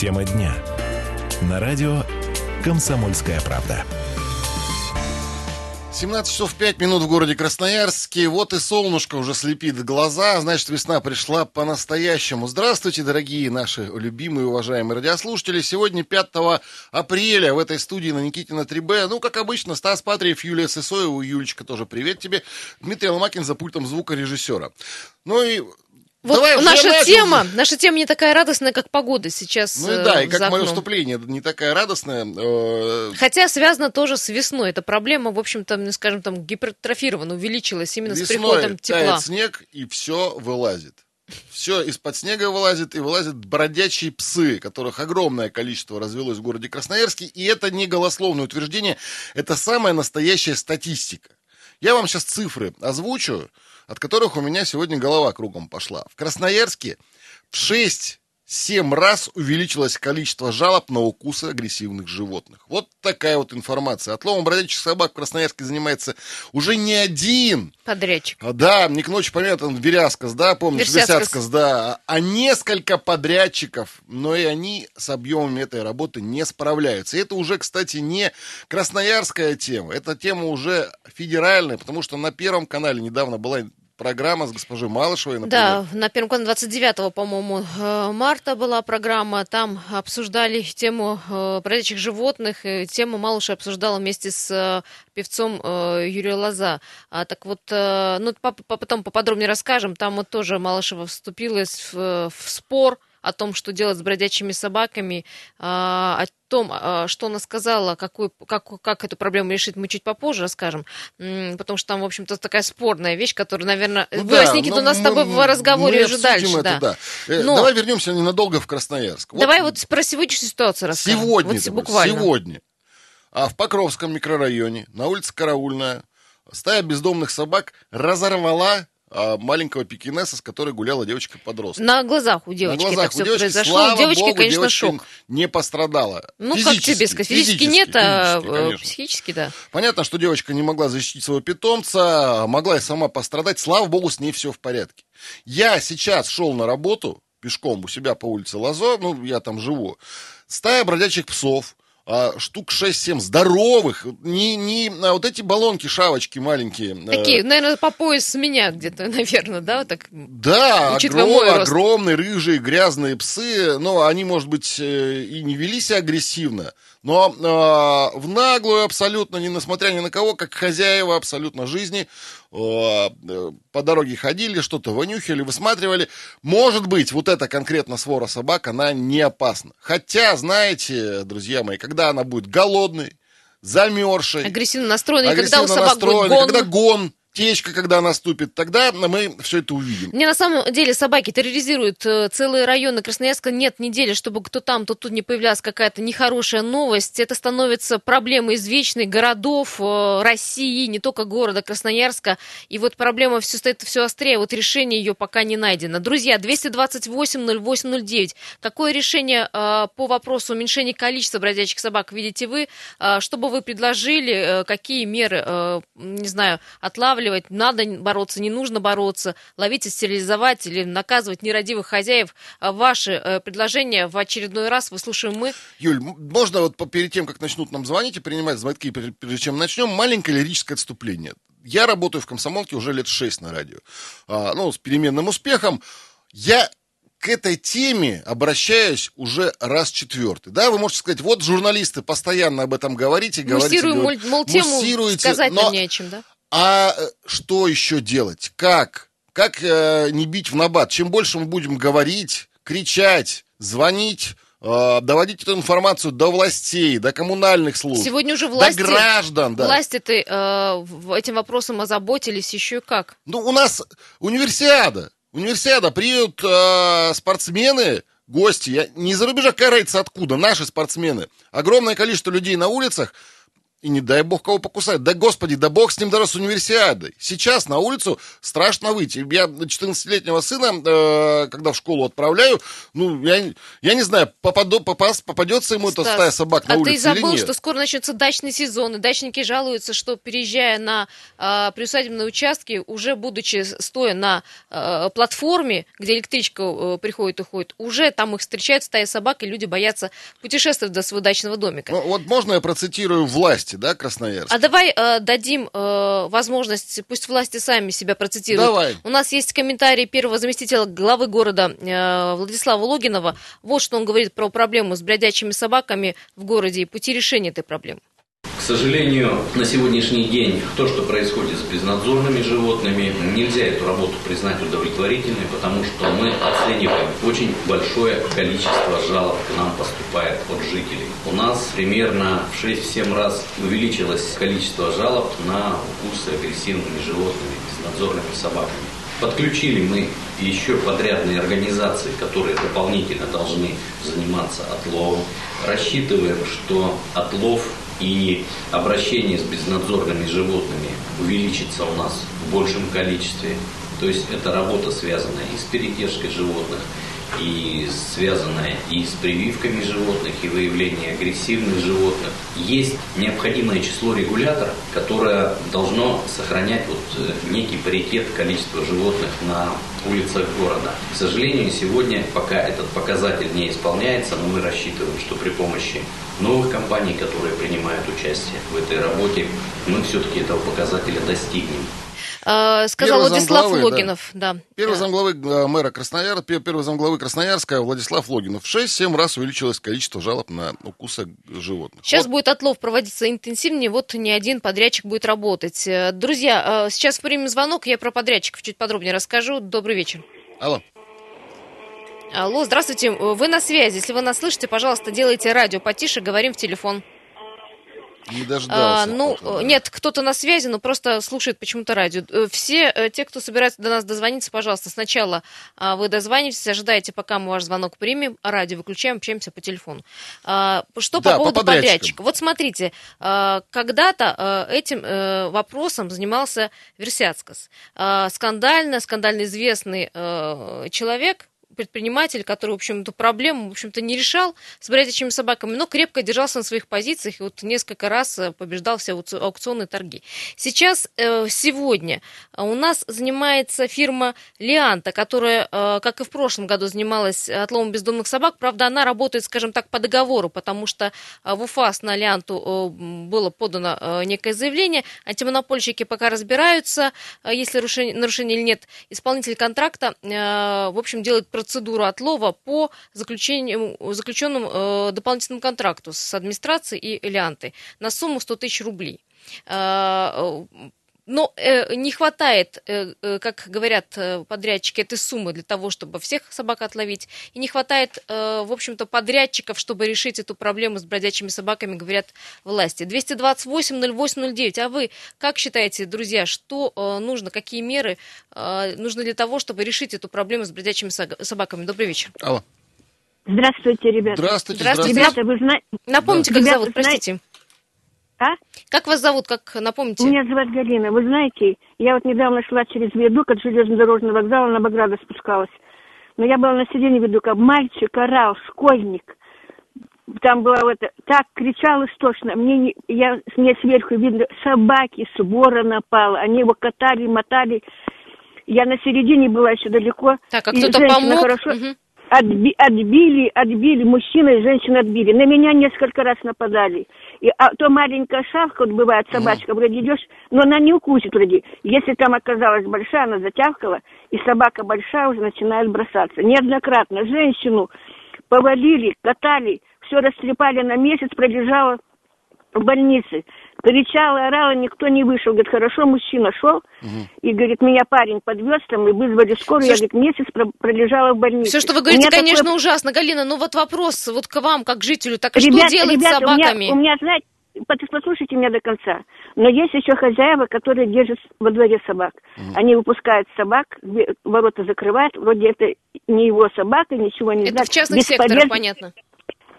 Тема дня. На радио «Комсомольская правда». 17 часов 5 минут в городе Красноярске. Вот и солнышко уже слепит глаза. Значит, весна пришла по-настоящему. Здравствуйте, дорогие наши любимые, уважаемые радиослушатели. Сегодня 5 апреля в этой студии на Никитина 3Б. Ну, как обычно, Стас Патриев, Юлия Сысоева. Юлечка, тоже привет тебе. Дмитрий Ломакин за пультом звукорежиссера. Ну и вот Давай, наша начал. тема, наша тема не такая радостная, как погода сейчас. Ну и да, и э, как мое вступление не такая радостная. э, Хотя связано тоже с весной. Эта проблема, в общем-то, ну, скажем, там гипертрофирована, увеличилась именно с Весной приходом тепла. тает снег, и все вылазит. Все из-под снега вылазит, и вылазят бродячие псы, которых огромное количество развелось в городе Красноярске. И это не голословное утверждение, это самая настоящая статистика. Я вам сейчас цифры озвучу, от которых у меня сегодня голова кругом пошла. В Красноярске в 6-7 раз увеличилось количество жалоб на укусы агрессивных животных. Вот такая вот информация. Отловом бродячих собак в Красноярске занимается уже не один Подрядчик. а, Да, мне к ночи понятно, Веряскас, да, помнишь. Версяскас, да, а несколько подрядчиков, но и они с объемами этой работы не справляются. И это уже, кстати, не красноярская тема, это тема уже федеральная, потому что на Первом канале недавно была программа с госпожой Малышевой, например. Да, на первом канале 29, по-моему, э, марта была программа. Там обсуждали тему э, бродячих животных. Тему Малыша обсуждала вместе с э, певцом Юрия Лоза. А, так вот, ну, по- по- потом поподробнее расскажем. Там вот тоже Малышева вступилась в, в спор о том, что делать с бродячими собаками, а, о том, а, что она сказала, какую, как, как эту проблему решить, мы чуть попозже расскажем, потому что там, в общем-то, такая спорная вещь, которую, наверное, Ну да, возникнет но у нас с тобой мы- в разговоре мы уже дальше. это, да. да. Э, Но- Давай вернемся ненадолго в Красноярск. Вот Давай вот про сегодняшнюю ситуацию расскажем. Сегодня, Вот буквально. сегодня. А в Покровском микрорайоне на улице Караульная стая бездомных собак разорвала маленького пекинеса, с которой гуляла девочка-подросток. На глазах у девочки На глазах это у девочки, произошло. слава у девочки, богу, конечно, девочка шок. не пострадала. Ну, как тебе сказать, физически, нет, а физически, э, конечно. психически, да. Понятно, что девочка не могла защитить своего питомца, могла и сама пострадать. Слава богу, с ней все в порядке. Я сейчас шел на работу пешком у себя по улице Лазо, ну, я там живу. Стая бродячих псов, а, штук 6-7 здоровых, не, не а вот эти баллонки, шавочки маленькие. э, Такие, наверное, по пояс с меня где-то, наверное, да, вот так. Да, огром- огромные, рыжие, грязные псы, но они, может быть, э, и не вели себя агрессивно, но э, в наглую абсолютно, не несмотря ни на кого, как хозяева абсолютно жизни, э, э, по дороге ходили, что-то вынюхивали, высматривали. Может быть, вот эта конкретно свора собак, она не опасна. Хотя, знаете, друзья мои, когда она будет голодной, замерзшей, Агрессивно настроенный, когда агрессивно у собак будет настроенной, гон. когда гон, течка, когда наступит, тогда мы все это увидим. Мне на самом деле собаки терроризируют э, целые районы Красноярска. Нет недели, чтобы кто там, то тут не появлялась какая-то нехорошая новость. Это становится проблемой извечной городов э, России, не только города Красноярска. И вот проблема все стоит все острее. Вот решение ее пока не найдено. Друзья, 228-08-09. Какое решение э, по вопросу уменьшения количества бродячих собак видите вы? Э, что бы вы предложили? Какие меры, не знаю, отлавливать? Надо бороться, не нужно бороться? Ловить и стерилизовать или наказывать нерадивых хозяев? Э, Ваши э, предложения в очередной раз выслушаем мы. Юль, можно вот перед тем, как начнут нам звонить и принимать звонки, прежде чем начнем, маленькое лирическое отступление. Я работаю в комсомолке уже лет шесть на радио. А, ну, с переменным успехом. Я к этой теме обращаюсь уже раз четвертый. Да, вы можете сказать, вот журналисты постоянно об этом говорите, говорите. Муссируем, мол, говорите, мол, тему муссируете, сказать но нам не о чем, да? А э, что еще делать? Как? Как э, не бить в набат? Чем больше мы будем говорить, кричать, звонить, э, доводить эту информацию до властей, до коммунальных служб, Сегодня уже до власти, граждан, да. власти -то, э, этим вопросом озаботились еще и как. Ну, у нас универсиада. Универсиада. Приедут э, спортсмены, гости. Я, не за рубежа, какая разница откуда. Наши спортсмены. Огромное количество людей на улицах. И не дай бог кого покусает. Да господи, да бог с ним даже с универсиадой. Сейчас на улицу страшно выйти. Я 14-летнего сына, э, когда в школу отправляю, ну, я, я не знаю, попаду, попас, попадется ему эта стая собак на а улице ты забыл, что скоро начнется дачный сезон, и дачники жалуются, что переезжая на э, приусадебные участки, уже будучи стоя на э, платформе, где электричка э, приходит и уходит, уже там их встречает стая собак, и люди боятся путешествовать до своего дачного домика. Ну, вот можно я процитирую власти, да, Красноярск? А давай э, дадим э, возможность, пусть власти сами себя процитируют. Давай. У нас есть комментарий первого заместителя главы города э, Владислава Логинова. Вот что он говорит про проблему с бродячими собаками в городе и пути решения этой проблемы. К сожалению, на сегодняшний день то, что происходит с безнадзорными животными, нельзя эту работу признать удовлетворительной, потому что мы оцениваем очень большое количество жалоб к нам поступает от жителей. У нас примерно в 6-7 раз увеличилось количество жалоб на укусы агрессивными животными, безнадзорными собаками. Подключили мы еще подрядные организации, которые дополнительно должны заниматься отловом. Рассчитываем, что отлов и обращение с безнадзорными животными увеличится у нас в большем количестве. То есть это работа, связанная и с передержкой животных, и связанная и с прививками животных, и выявлением агрессивных животных. Есть необходимое число регуляторов, которое должно сохранять вот э, некий паритет количества животных на улицах города. К сожалению, сегодня пока этот показатель не исполняется, но мы рассчитываем, что при помощи новых компаний, которые принимают участие в этой работе, мы все-таки этого показателя достигнем. Э, сказал Первый Владислав замглавы, Логинов, да. Первый Э, замглавы э, мэра Краснояр, пе- первый замглавы Красноярска Владислав Логинов. В 6-7 раз увеличилось количество жалоб на укусы животных. Сейчас Вот. будет отлов проводиться интенсивнее, вот не один подрядчик будет работать. Друзья, сейчас примем звонок, я про подрядчиков чуть подробнее расскажу. Добрый вечер. Алло. Алло, здравствуйте, вы на связи. Если вы нас слышите, пожалуйста, делайте радио потише, говорим в телефон. Не А, дождался. ну, похоже, да. э, нет, кто-то на связи, но просто слушает почему-то радио. Э, Все э, те, кто собирается до нас дозвониться, пожалуйста, сначала а, вы дозвонитесь, ожидаете, пока мы ваш звонок примем, а радио выключаем, общаемся по телефону. А, Что Да, по по поводу подрядчикам. подрядчика? Вот смотрите, а, когда-то этим э, вопросом занимался Версяцкас. А, Скандально, скандально известный человек, предприниматель, который, в общем, эту проблему, в общем-то, не решал с бродячими собаками, но крепко держался на своих позициях и вот несколько раз э, побеждал все аукци- аукционные торги. Сейчас, э, сегодня, э, у нас занимается фирма Лианта, которая, как и в прошлом году, занималась отловом бездомных собак. Правда, она работает, скажем так, по договору, потому что в УФАС на Лианту было подано некое заявление. Антимонопольщики пока разбираются, э, есть ли нарушение, или нет. Исполнитель контракта, в общем, делает процедуру отлова по заключению, заключенному э, дополнительному контракту с администрацией и Элиантой на сумму 100 тысяч рублей. Но э, не хватает, э, э, как говорят э, подрядчики, этой суммы для того, чтобы всех собак отловить. И не хватает, э, в общем-то, подрядчиков, чтобы решить эту проблему с бродячими собаками, говорят власти. 228-08-09. А вы как считаете, друзья, что э, нужно, какие меры э, нужны для того, чтобы решить эту проблему с бродячими собаками? Добрый вечер. Алло. Здравствуйте, ребята. Здравствуйте, Здравствуйте. Ребята, вы знаете... Напомните, как Ребята, зовут, знаете- простите. А? Как вас зовут, как напомните? Меня зовут Галина. Вы знаете, я вот недавно шла через виадук от железнодорожного вокзала на Баграда спускалась. Но я была на середине виадука. Мальчик орал, школьник. Там было вот так кричал истошно. Мне, не, я, мне сверху видно, собаки с вора напала. Они его катали, мотали. Я на середине была еще далеко. Так, а кто-то помог? Хорошо, Мгм. Отби- отбили, отбили, мужчина и женщина отбили. На меня несколько раз нападали. И, а то маленькая шавка, вот бывает собачка, вроде идешь, но она не укусит вроде. Если там оказалась большая, она затявкала, и собака большая уже начинает бросаться. Неоднократно женщину повалили, катали, все растрепали на месяц, пролежала в больнице. Кричала, орала, никто не вышел. Говорит, хорошо, мужчина шел. И, говорит, меня парень подвез там, и вызвали скорую. Всё, я, говорит, месяц про- пролежала в больнице. Все, что вы говорите, меня такое- конечно, ужасно, Галина. Но вот вопрос вот к вам, как к жителю. Так а Ребят- что делать ребята, с собаками? У меня, у меня, знаете, послушайте меня до конца. Но есть еще хозяева, которые держат во дворе собак. Они выпускают собак, ворота закрывают. Вроде это не его собака, ничего не Это знает. в частных секторах, Бесполезно. понятно.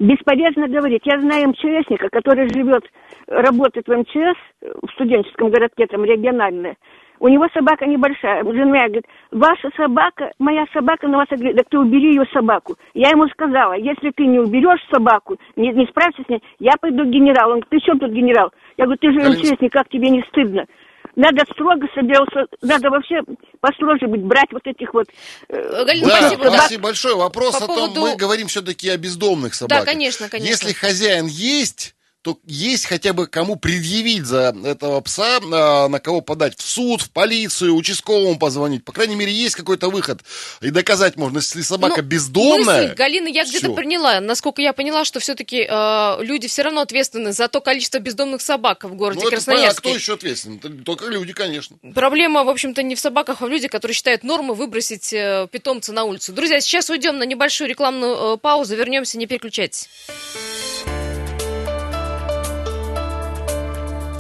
Бесполезно говорить. Я знаю МЧСника, который живет, работает в МЧС, в студенческом городке, там региональное. У него собака небольшая. Жена говорит, ваша собака, моя собака на вас говорит, так ты убери ее собаку. Я ему сказала, если ты не уберешь собаку, не, не справишься с ней, я пойду к генералу. Он говорит, ты чем тут генерал? Я говорю, ты же МЧСник, как тебе не стыдно? Надо строго себе, надо вообще построже быть, брать вот этих вот... э, Галина, Да, спасибо. спасибо, большое. Вопрос По о том, поводу- мы говорим все-таки о бездомных собаках. конечно, конечно. Если хозяин есть, то есть хотя бы кому предъявить за этого пса, а, на кого подать в суд, в полицию, участковому позвонить. По крайней мере, есть какой-то выход. И доказать можно, если собака Ну, бездомная. Мысль Галины я где-то приняла. Насколько я поняла, что все-таки люди все равно ответственны за то количество бездомных собак в городе Ну, это понятно, а Красноярске. кто еще ответственен? Только люди, конечно. Проблема, в общем-то, не в собаках, а в людях, которые считают нормой выбросить э, питомца на улицу. Друзья, сейчас уйдем на небольшую рекламную э, паузу, вернемся, не переключайтесь.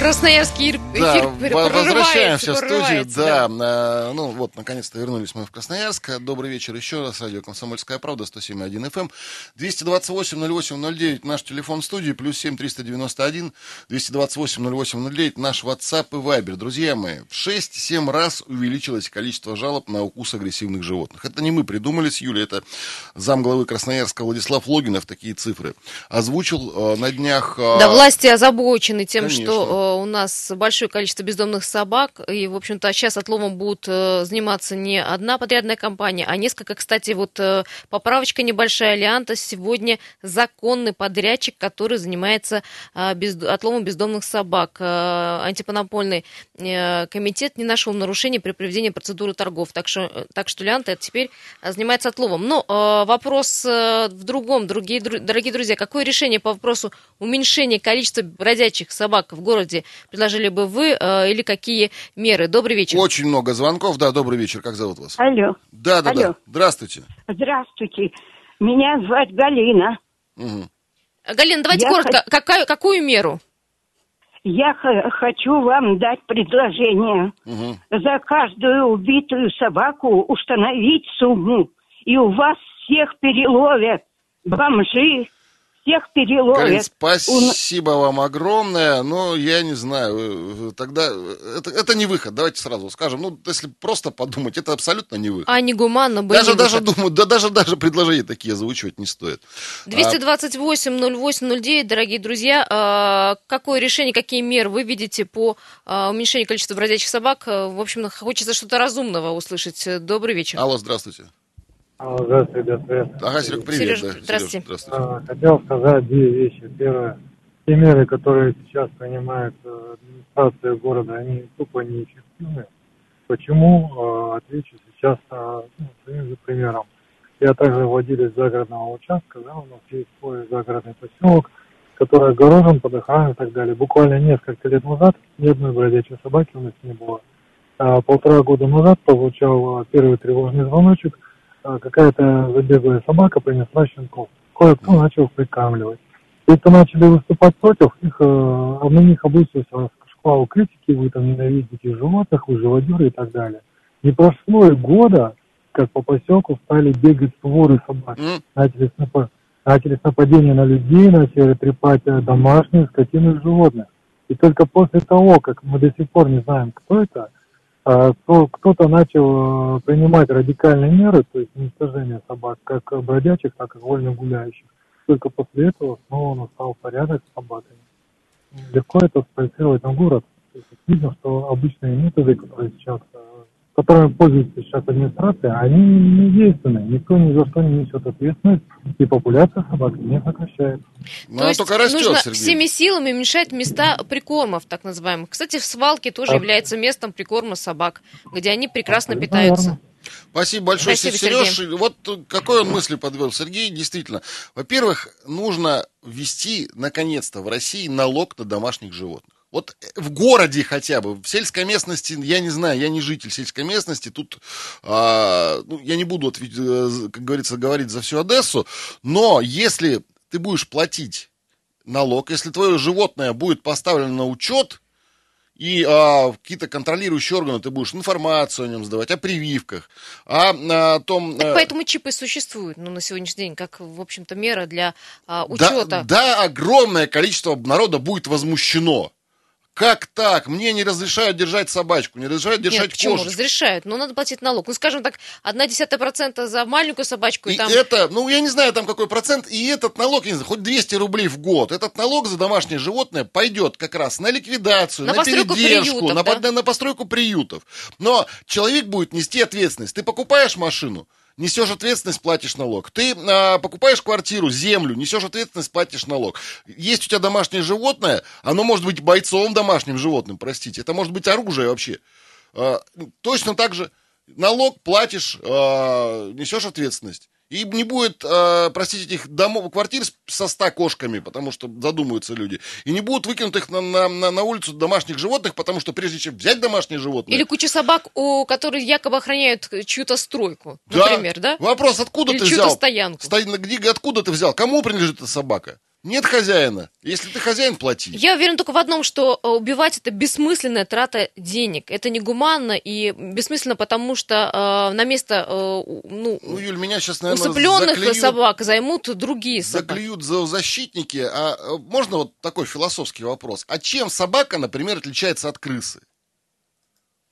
Красноярский ир- Да, эфир прорывается, возвращаемся в студию. прорывается, Да, э, ну вот, наконец-то вернулись мы в Красноярск. Добрый вечер еще раз. Радио «Комсомольская правда», 107.1 FM. 228-08-09, наш телефон студии, плюс 7 391 228-08-09, наш WhatsApp и Viber. Друзья мои, в 6-7 раз увеличилось количество жалоб на укус агрессивных животных. Это не мы придумали с Юлей, это замглавы Красноярска Владислав Логинов такие цифры озвучил э, на днях. э, Да, власти озабочены тем, Конечно. что у нас большое количество бездомных собак, и, в общем-то, сейчас отловом будут э, заниматься не одна подрядная компания, а несколько. Кстати, вот э, поправочка небольшая, Лианта сегодня законный подрядчик, который занимается э, без- отловом бездомных собак. Антимонопольный э, комитет не нашел нарушений при проведении процедуры торгов, так что, так что Лианта теперь занимается отловом. Но э, вопрос в другом, другие, дру- дорогие друзья, какое решение по вопросу уменьшения количества бродячих собак в городе предложили бы вы э, или какие меры? Добрый вечер. Очень много звонков. Да, добрый вечер. Как зовут вас? Алло, Да, да, да. Алло. Здравствуйте. здравствуйте. Меня звать Галина. Мгм. Галина, давайте Я коротко, какая, какую меру? Я х- хочу вам дать предложение. Мгм. За каждую убитую собаку установить сумму. И у вас всех переловят. Бомжи всех Галин, переловят. спасибо вам огромное. Но я не знаю, тогда это, это не выход. Давайте сразу скажем. Ну, если просто подумать, это абсолютно не выход. А не гуманно бы даже, не даже выход. думаю, да, даже, даже предложения такие озвучивать не стоит. 228-08-09, дорогие друзья, э, какое решение, какие меры вы видите по э, уменьшению количества бродячих собак? Э, В общем, хочется что-то разумного услышать. Добрый вечер. Алло, здравствуйте. А, Здравствуйте, ребят, привет. Ага, Серег, привет. Сереж, да. здравствуйте. Сереж, здравствуйте. А, Хотел сказать две вещи. Первое, те меры, которые сейчас принимает э, администрация города, они тупо неэффективны. Почему? Э, Отвечу сейчас ну, своим же примером. Я также владелец загородного участка, да, у нас есть свой загородный поселок, который огорожен под охрану и так далее. Буквально несколько лет назад ни одной бродячей собаки у нас не было. А, Полтора года назад получал первый тревожный звоночек, а, какая-то забеглая собака принесла щенков. Кое-кто начал прикармливать. Те, кто начали выступать против, их, э, а на них обрушился шквал критики, вы там ненавидите животных, вы живодеры и так далее. Не прошло и года, как по поселку стали бегать своры собак. М? Начались, напа- начались нападения на людей, начали трепать э, домашних, скотинных животных. И только после того, как мы до сих пор не знаем, кто это, а, то кто-то начал э, принимать радикальные меры, то есть уничтожение собак, как бродячих, так и вольно гуляющих. Только после этого снова настал порядок с собаками. Легко это спроецировать на город. То есть видно, что обычные методы, которые сейчас, э, которыми пользуется сейчас администрация, они не действенны. Никто ни за что не несет ответственность, и популяция собак не сокращается. Ну, То есть только растет, нужно Сергей. всеми силами уменьшать места прикормов, так называемых. Кстати, в свалке тоже А- является местом прикорма собак, где они прекрасно Абсолютно питаются. верно. Спасибо большое, Спасибо, Сереж. Вот какой он мысли подвел Сергей, действительно. Во-первых, нужно ввести, наконец-то, в России налог на домашних животных. Вот в городе хотя бы, в сельской местности, я не знаю, я не житель сельской местности, тут а, ну, я не буду, ответ- э, как говорится, говорить за всю Одессу, но если ты будешь платить налог, если твое животное будет поставлено на учет, и а, какие-то контролирующие органы, ты будешь информацию о нем сдавать, о прививках, о, о том... Так э, поэтому чипы существуют, ну, на сегодняшний день, как, в общем-то, мера для а, учета. Да, да, огромное количество народа будет возмущено. Как так? Мне не разрешают держать собачку, не разрешают держать Нет, почему? кошечку. Разрешают, но надо платить налог. Ну, скажем так, одна десятая процента за маленькую собачку, и, И там... это, ну, я не знаю, там какой процент, и этот налог, я не знаю, хоть 200 рублей в год, этот налог за домашнее животное пойдет как раз на ликвидацию, На на, передержку, приютов, на, да? под- на постройку приютов. Но человек будет нести ответственность. Ты покупаешь машину, несешь ответственность, платишь налог. Ты а, покупаешь квартиру, землю, несешь ответственность, платишь налог. Есть у тебя домашнее животное, оно может быть бойцом домашним животным, простите. Это может быть оружие вообще. А, точно так же налог платишь, а, несешь ответственность. И не будет, а, простите, этих домов, квартир со ста кошками, потому что задумаются люди. И не будут выкинутых на, на, на, на улицу домашних животных, потому что прежде чем взять домашнее животное... Или куча собак, у, которые якобы охраняют чью-то стройку, Да. например, да? Вопрос, откуда Или ты взял? стоянку. Сто- где, откуда ты взял? Кому принадлежит эта собака? Нет хозяина. Если ты хозяин, плати. Я уверена только в одном, что э, убивать это бессмысленная трата денег. Это негуманно и бессмысленно, потому что э, на место э, ну, Ну, Юль, меня сейчас, наверное, усыпленных заклюют, собак займут другие собаки. заклюют зоозащитники. А а можно вот такой философский вопрос? А чем собака, например, отличается от крысы?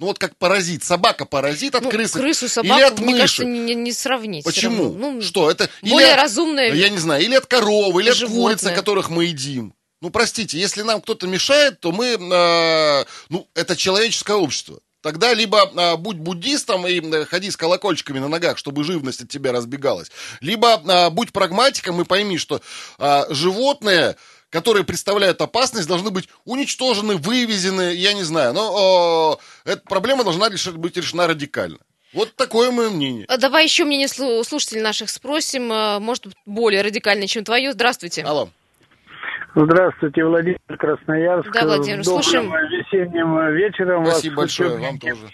Ну вот как паразит. Собака паразит от Ну, крысы. крысу, или собаку, от мне мыши. кажется, не, не- сравнить. Почему? Ну, Что это? Или более от- разумная Я не знаю, или от коровы, или от животное. курицы, которых мы едим. Ну, простите, если нам кто-то мешает, то мы, э, ну, это человеческое общество. Тогда либо э, будь буддистом и э, ходи с колокольчиками на ногах, чтобы живность от тебя разбегалась, либо э, будь прагматиком и пойми, что э, животные, которые представляют опасность, должны быть уничтожены, вывезены, я не знаю. Но э, эта проблема должна реши- быть решена радикально. Вот такое мое мнение. А Давай еще мнение слу- слушателей наших спросим, э, может, более радикальное, чем твое. Здравствуйте. Алло. Здравствуйте, Владимир Красноярск. Да, Владимир, С добрым слушаем. весенним вечером. вас Спасибо большое, хочу вам тоже.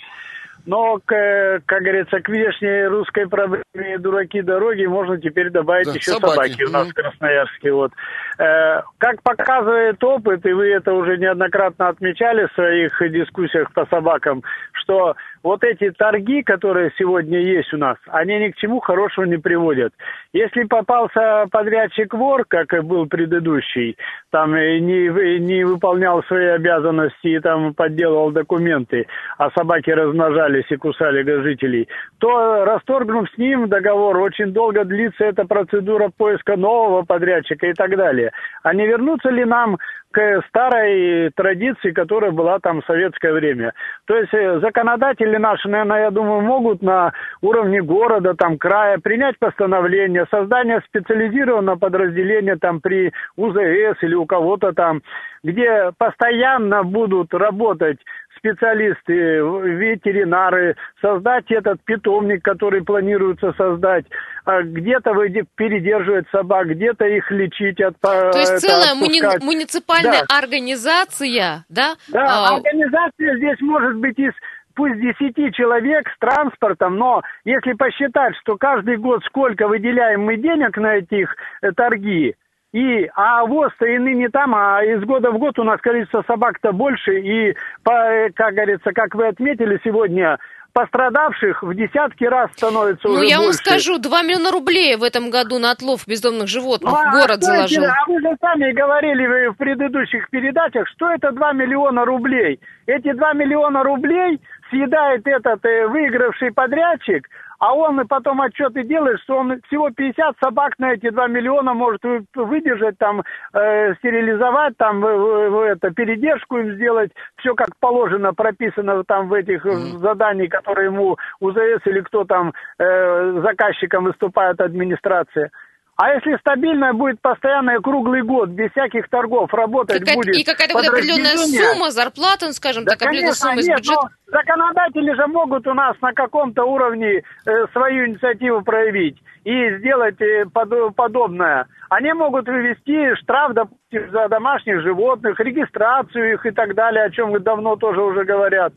Но, к, как говорится, к внешней русской проблеме дураки дороги можно теперь добавить Да, еще собаки. собаки, у нас Мгм. в Красноярске. Вот. Э, как показывает опыт, и вы это уже неоднократно отмечали в своих дискуссиях по собакам, что вот эти торги, которые сегодня есть у нас, они ни к чему хорошему не приводят. Если попался подрядчик вор, как и был предыдущий, там не, не выполнял свои обязанности и там подделывал документы, а собаки размножались и кусали жителей, то расторгнув с ним договор, очень долго длится эта процедура поиска нового подрядчика и так далее. А не вернуться ли нам к старой традиции, которая была там в советское время. То есть э, законодатели наши, наверное, я думаю, могут на уровне города, там, края принять постановление, создание специализированного подразделения там при УЗС или у кого-то там, где постоянно будут работать специалисты, ветеринары, создать этот питомник, который планируется создать, а где-то передерживать собак, где-то их лечить, от, То есть это, целая муни- муниципальная Да. организация, да? Да, а, организация здесь может быть из пусть 10 человек с транспортом, но если посчитать, что каждый год сколько выделяем мы денег на этих э, торги, и, а ВОЗ-то и ныне там, а из года в год у нас количество собак-то больше, и, по, как говорится, как вы отметили сегодня, пострадавших в десятки раз становится ну, уже я вам скажу, 2 миллиона рублей в этом году на отлов бездомных животных Ну, а город эти- заложил. а вы же сами говорили в предыдущих передачах, что это 2 миллиона рублей. Эти 2 миллиона рублей съедает этот э, выигравший подрядчик, а он и потом отчеты делает, что он всего 50 собак на эти 2 миллиона может вы- выдержать, там, э, стерилизовать, там, в это, передержку им сделать, все как положено, прописано там в этих э, заданиях, которые ему УЗС или кто там э, заказчиком выступает администрация. А если стабильная будет постоянная круглый год, без всяких торгов работать Какая- будет и какая-то будет определенная сумма, зарплата, ну, скажем да, так, определенная конечно, сумма из нет, но законодатели же могут у нас на каком-то уровне э, свою инициативу проявить и сделать э, подо- подобное. Они могут вывести штраф, допустим, за домашних животных, регистрацию их и так далее, о чем давно тоже уже говорят.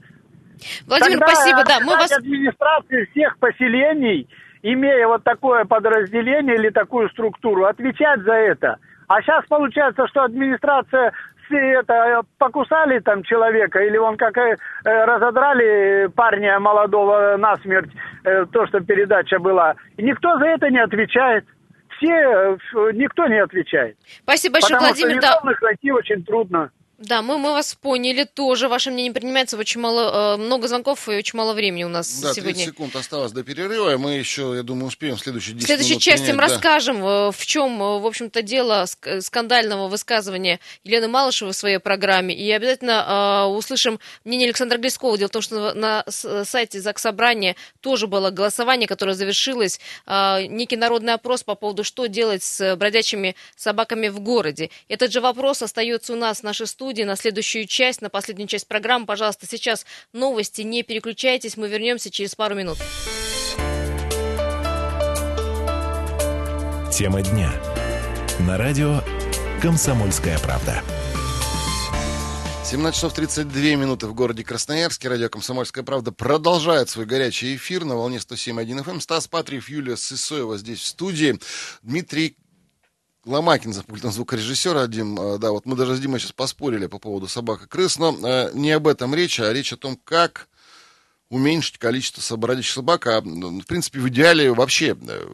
Владимир, Тогда спасибо, да, мы вас... администрации всех поселений, имея вот такое подразделение или такую структуру, отвечать за это. А сейчас получается, что администрация это, покусали там человека, или он как э, разодрали парня молодого насмерть, э, то, что передача была. И никто за это не отвечает. Все, э, никто не отвечает. Спасибо большое, Потому Владимир. что Да, найти очень трудно. Да, мы, мы вас поняли тоже. Ваше мнение принимается. Очень мало, э, много звонков и очень мало времени у нас Да, 30 сегодня. секунд осталось до перерыва, и мы еще, я думаю, успеем в следующие 10 В следующей части мы принять, да. расскажем, э, в чем, э, в общем-то, дело ск- скандального высказывания Елены Малышевой в своей программе. И обязательно э, услышим мнение Александра Глескова. Дело в том, что на с- сайте ЗАГС Собрания тоже было голосование, которое завершилось. э, некий народный опрос по поводу, что делать с бродячими собаками в городе. Этот же вопрос остается у нас в нашей студии на следующую часть, на последнюю часть программы. Пожалуйста, сейчас новости, не переключайтесь, мы вернемся через пару минут. Тема дня. На радио «Комсомольская правда». 17 часов 32 минуты в городе Красноярске. Радио «Комсомольская правда» продолжает свой горячий эфир на волне 107.1 FM. Стас Патриев, Юлия Сысоева здесь в студии. Дмитрий Ломакин за пультом звукорежиссера, Дим, да, вот мы даже с Димой сейчас поспорили по поводу собак и крыс, но э, не об этом речь, а речь о том, как уменьшить количество бродячих собак, а, ну, в принципе, в идеале вообще э,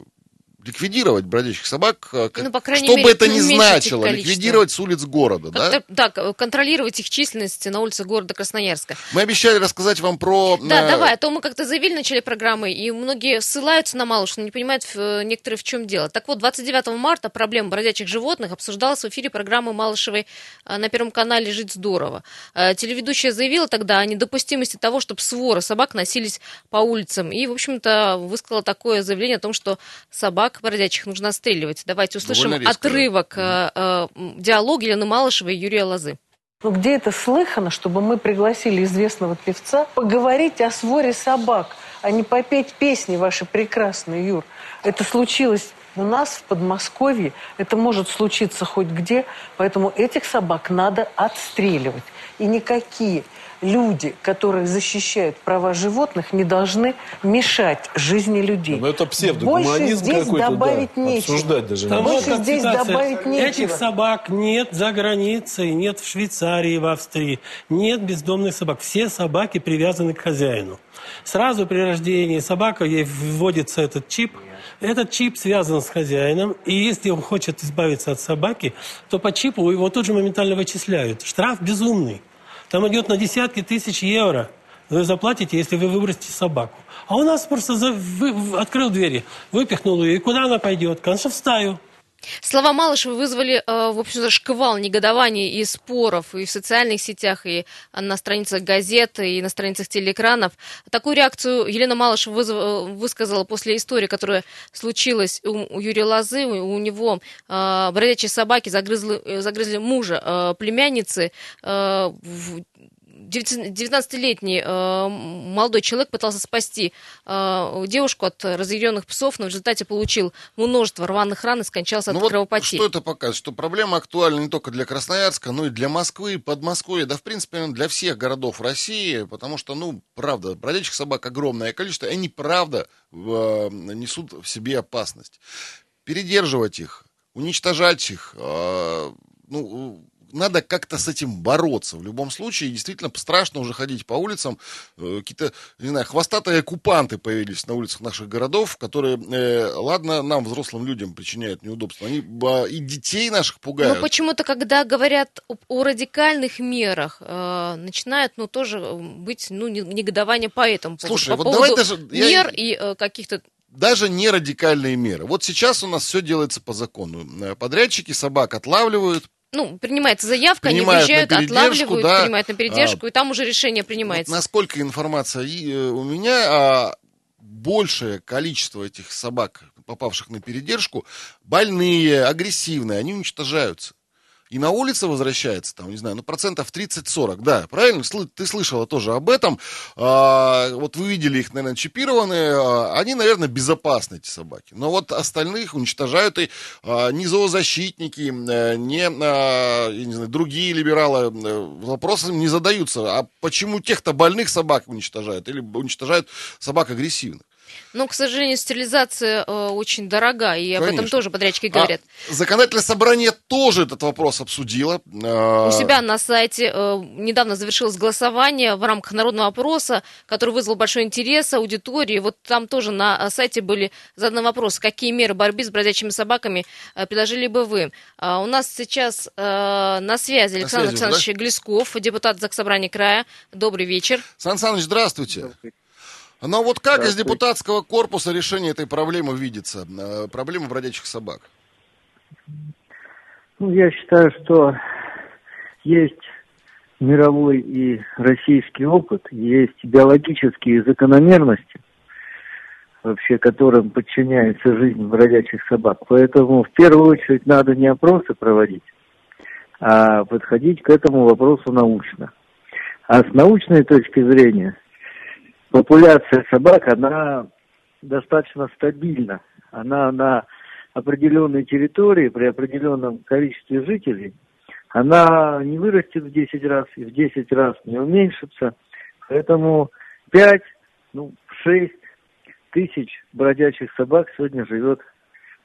ликвидировать бродячих собак, э, как- Ну, по крайней что мере, бы это ни значило, ликвидировать с улиц города, да? Да, контролировать их численность на улицах города Красноярска. Мы обещали рассказать вам про... Да, э, давай, а то мы как-то заявили в начале программы, и многие ссылаются на Малыш, но не понимают э, некоторые, в чем дело. Так вот, 29 марта проблема бродячих животных обсуждалась в эфире программы Малышевой э, на Первом канале «Жить здорово». Э, Телеведущая заявила тогда о недопустимости того, чтобы своры собак носились по улицам, и, в общем-то, высказала такое заявление о том, что собак бродячих нужно отстреливать. Давайте услышим отрывок э, э, диалога Елены Малышевой и Юрия Лозы. Ну где это слыхано, чтобы мы пригласили известного певца поговорить о своре собак, а не попеть песни ваши прекрасные, Юр? Это случилось у нас в Подмосковье, это может случиться хоть где, поэтому этих собак надо отстреливать. И никакие люди, которые защищают права животных, не должны мешать жизни людей. Ну, это псевдогуманизм Больше здесь какой-то, добавить да. нечего. Обсуждать даже Там больше здесь добавить нечего. Этих собак нет за границей, нет в Швейцарии, в Австрии, нет бездомных собак. Все собаки привязаны к хозяину. Сразу при рождении собака, ей вводится этот чип. Этот чип связан с хозяином, и если он хочет избавиться от собаки, то по чипу его тут же моментально вычисляют. Штраф безумный. Там идет на десятки тысяч евро. Вы заплатите, если вы выбросите собаку. А у нас просто за- вы- открыл двери, выпихнул ее, и куда она пойдет? Конечно, в стаю. Слова Малышева вызвали, э, в общем-то, шквал негодований и споров и в социальных сетях, и на страницах газет, и на страницах телеэкранов. Такую реакцию Елена Малышева вызв- э, высказала после истории, которая случилась у Юрия Лозы. У него э, бродячие собаки загрызли, загрызли мужа племянницы. Э, в- 19-летний э, молодой человек пытался спасти э, девушку от разъяренных псов, но в результате получил множество рваных ран и скончался Ну от вот кровопотерь. что это показывает? Что проблема актуальна не только для Красноярска, но и для Москвы, Подмосковья, да, в принципе, для всех городов России, потому что, ну, правда, бродячих собак огромное количество, и они, правда, в- несут в себе опасность. Передерживать их, уничтожать их, э, ну, надо как-то с этим бороться. В любом случае, действительно страшно уже ходить по улицам. Э, Какие-то, не знаю, хвостатые оккупанты появились на улицах наших городов, которые, э, ладно, нам, взрослым людям, причиняют неудобства. Они и детей наших пугают. Но почему-то, когда говорят о, о радикальных мерах, э, начинает, ну, тоже э, быть, ну, не- негодование по этому. Слушай, по вот давай поводу даже- я- мер и э, каких-то даже не радикальные меры. Вот сейчас у нас все делается по закону. Подрядчики собак отлавливают. Ну, принимается заявка, они Принимают на выезжают, отлавливают, да. принимают на передержку, и там уже решение принимается. Вот насколько информация э, у меня, а большее количество этих собак, попавших на передержку, больные, агрессивные, они уничтожаются. И на улице возвращается, там, не знаю, ну, процентов 30-40, да, правильно? Ты слышала тоже об этом. А, вот вы видели их, наверное, чипированные. а, они, наверное, безопасны, эти собаки. Но вот остальных уничтожают и а, не зоозащитники, э, не, а, я не знаю, другие либералы э, вопросом не задаются. А почему тех-то больных собак уничтожают или уничтожают собак агрессивных? Но, к сожалению, стерилизация э, очень дорога, и об этом Конечно. тоже подрядчики А говорят. законодательное собрание тоже этот вопрос обсудило. А, У себя на сайте э, недавно завершилось голосование в рамках народного опроса, который вызвал большой интерес аудитории. Вот там тоже на э, сайте были заданы вопросы, какие меры борьбы с бродячими собаками э, предложили бы вы. А у нас сейчас э, на связи Александр связи, Александрович Глесков, депутат Заксобрания края. Добрый вечер. Сан Саныч, здравствуйте. Но вот как из депутатского корпуса решение этой проблемы видится? Э, Проблемы бродячих собак. Ну, я считаю, что есть мировой и российский опыт, есть биологические закономерности, вообще которым подчиняется жизнь бродячих собак. Поэтому в первую очередь надо не опросы проводить, а подходить к этому вопросу научно. А с научной точки зрения популяция собак, она достаточно стабильна. Она на определенной территории, при определенном количестве жителей, она не вырастет в 10 раз и в 10 раз не уменьшится. Поэтому 5, ну, 6 тысяч бродячих собак сегодня живет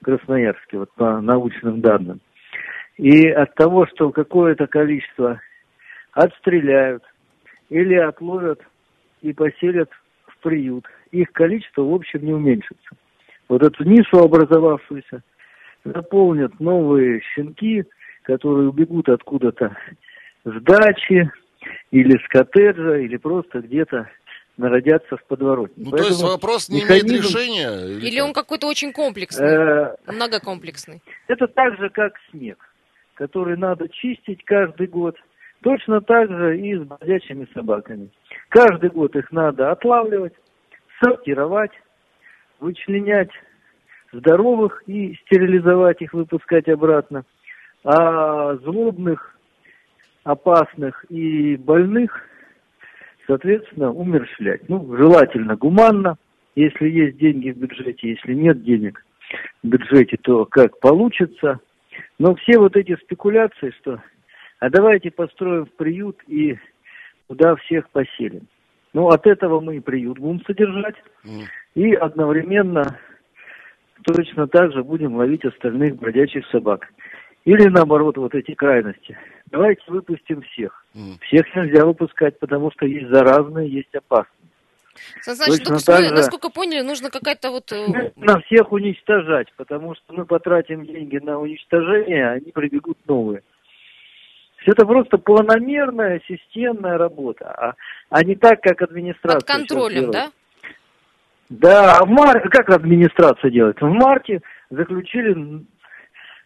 в Красноярске, вот по научным данным. И от того, что какое-то количество отстреляют или отловят и поселят в приют, их количество в общем не уменьшится. Вот эту нишу образовавшуюся заполнят новые щенки, которые убегут откуда-то с дачи или с коттеджа, или просто где-то народятся в подворотне. Ну, то есть Поэтому вопрос не имеет механизм, решения? или Или он какой-то очень комплексный, э, многокомплексный. Это так же, как снег, который надо чистить каждый год. Точно так же и с бродячими собаками. Каждый год их надо отлавливать, сортировать, вычленять здоровых и стерилизовать их, выпускать обратно. А злобных, опасных и больных, соответственно, умерщвлять. Ну, желательно гуманно, если есть деньги в бюджете, если нет денег в бюджете, то как получится. Но все вот эти спекуляции, что а давайте построим приют и туда всех поселим. Ну, от этого мы и приют будем содержать, Мгм. и одновременно точно так же будем ловить остальных бродячих собак. Или наоборот, вот эти крайности. Давайте выпустим всех. Мгм. Всех нельзя выпускать, потому что есть заразные, есть опасные. Саныч, Точно так же. насколько поняли, нужно какая-то вот... э, На всех уничтожать, потому что мы потратим деньги на уничтожение, а они прибегут новые. Все это просто планомерная, системная работа, а, а не так, как администрация. Под контролем, да? Да, а в марте, как администрация делает? В марте заключили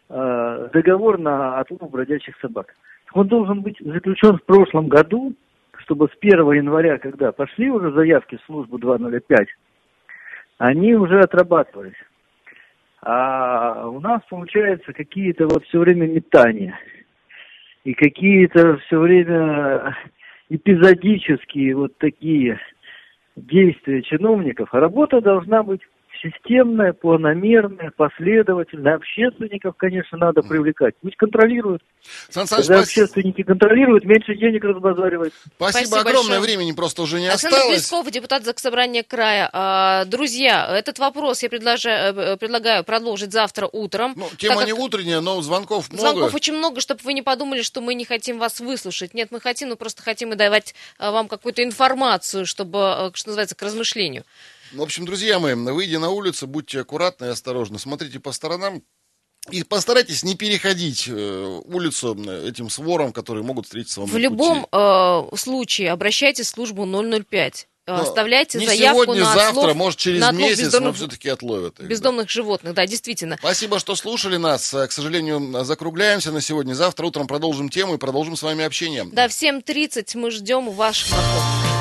э, договор на отлов бродячих собак. Он должен быть заключен в прошлом году, чтобы с 1 января, когда пошли уже заявки в службу 205, они уже отрабатывались. А у нас получается какие-то вот все время метания. И какие-то все время эпизодические вот такие действия чиновников. А работа должна быть системная, планомерная, последовательная. Общественников, конечно, надо привлекать. Пусть контролируют. Сан Саныч, Когда спас- общественники контролируют, меньше денег разбазаривают. спасибо, Спасибо огромное. большое. Времени просто уже не Александр осталось. Плесков, депутат Заксобрания края. А, Друзья, этот вопрос я предложа- э, предлагаю продолжить завтра утром. Ну, тема так не как утренняя, но звонков много. Звонков очень много, чтобы вы не подумали, что мы не хотим вас выслушать. Нет, мы хотим, мы просто хотим и давать а, вам какую-то информацию, чтобы, э, что называется, к размышлению. В общем, друзья мои, выйдя на улицу, будьте аккуратны и осторожны. Смотрите по сторонам. И постарайтесь не переходить э, улицу э, этим свором, которые могут встретиться вам В на любом пути. э, случае обращайтесь в службу 005. Э, Но Оставляйте не заявку сегодня, на завтра, отлов, может, через на отлов месяц, но бездомных, все-таки отловят. их, да. бездомных животных. Да, действительно. Спасибо, что слушали нас. К сожалению, закругляемся на сегодня. Завтра утром продолжим тему и продолжим с вами общение. Да, в 7.30 мы ждем ваших звонков.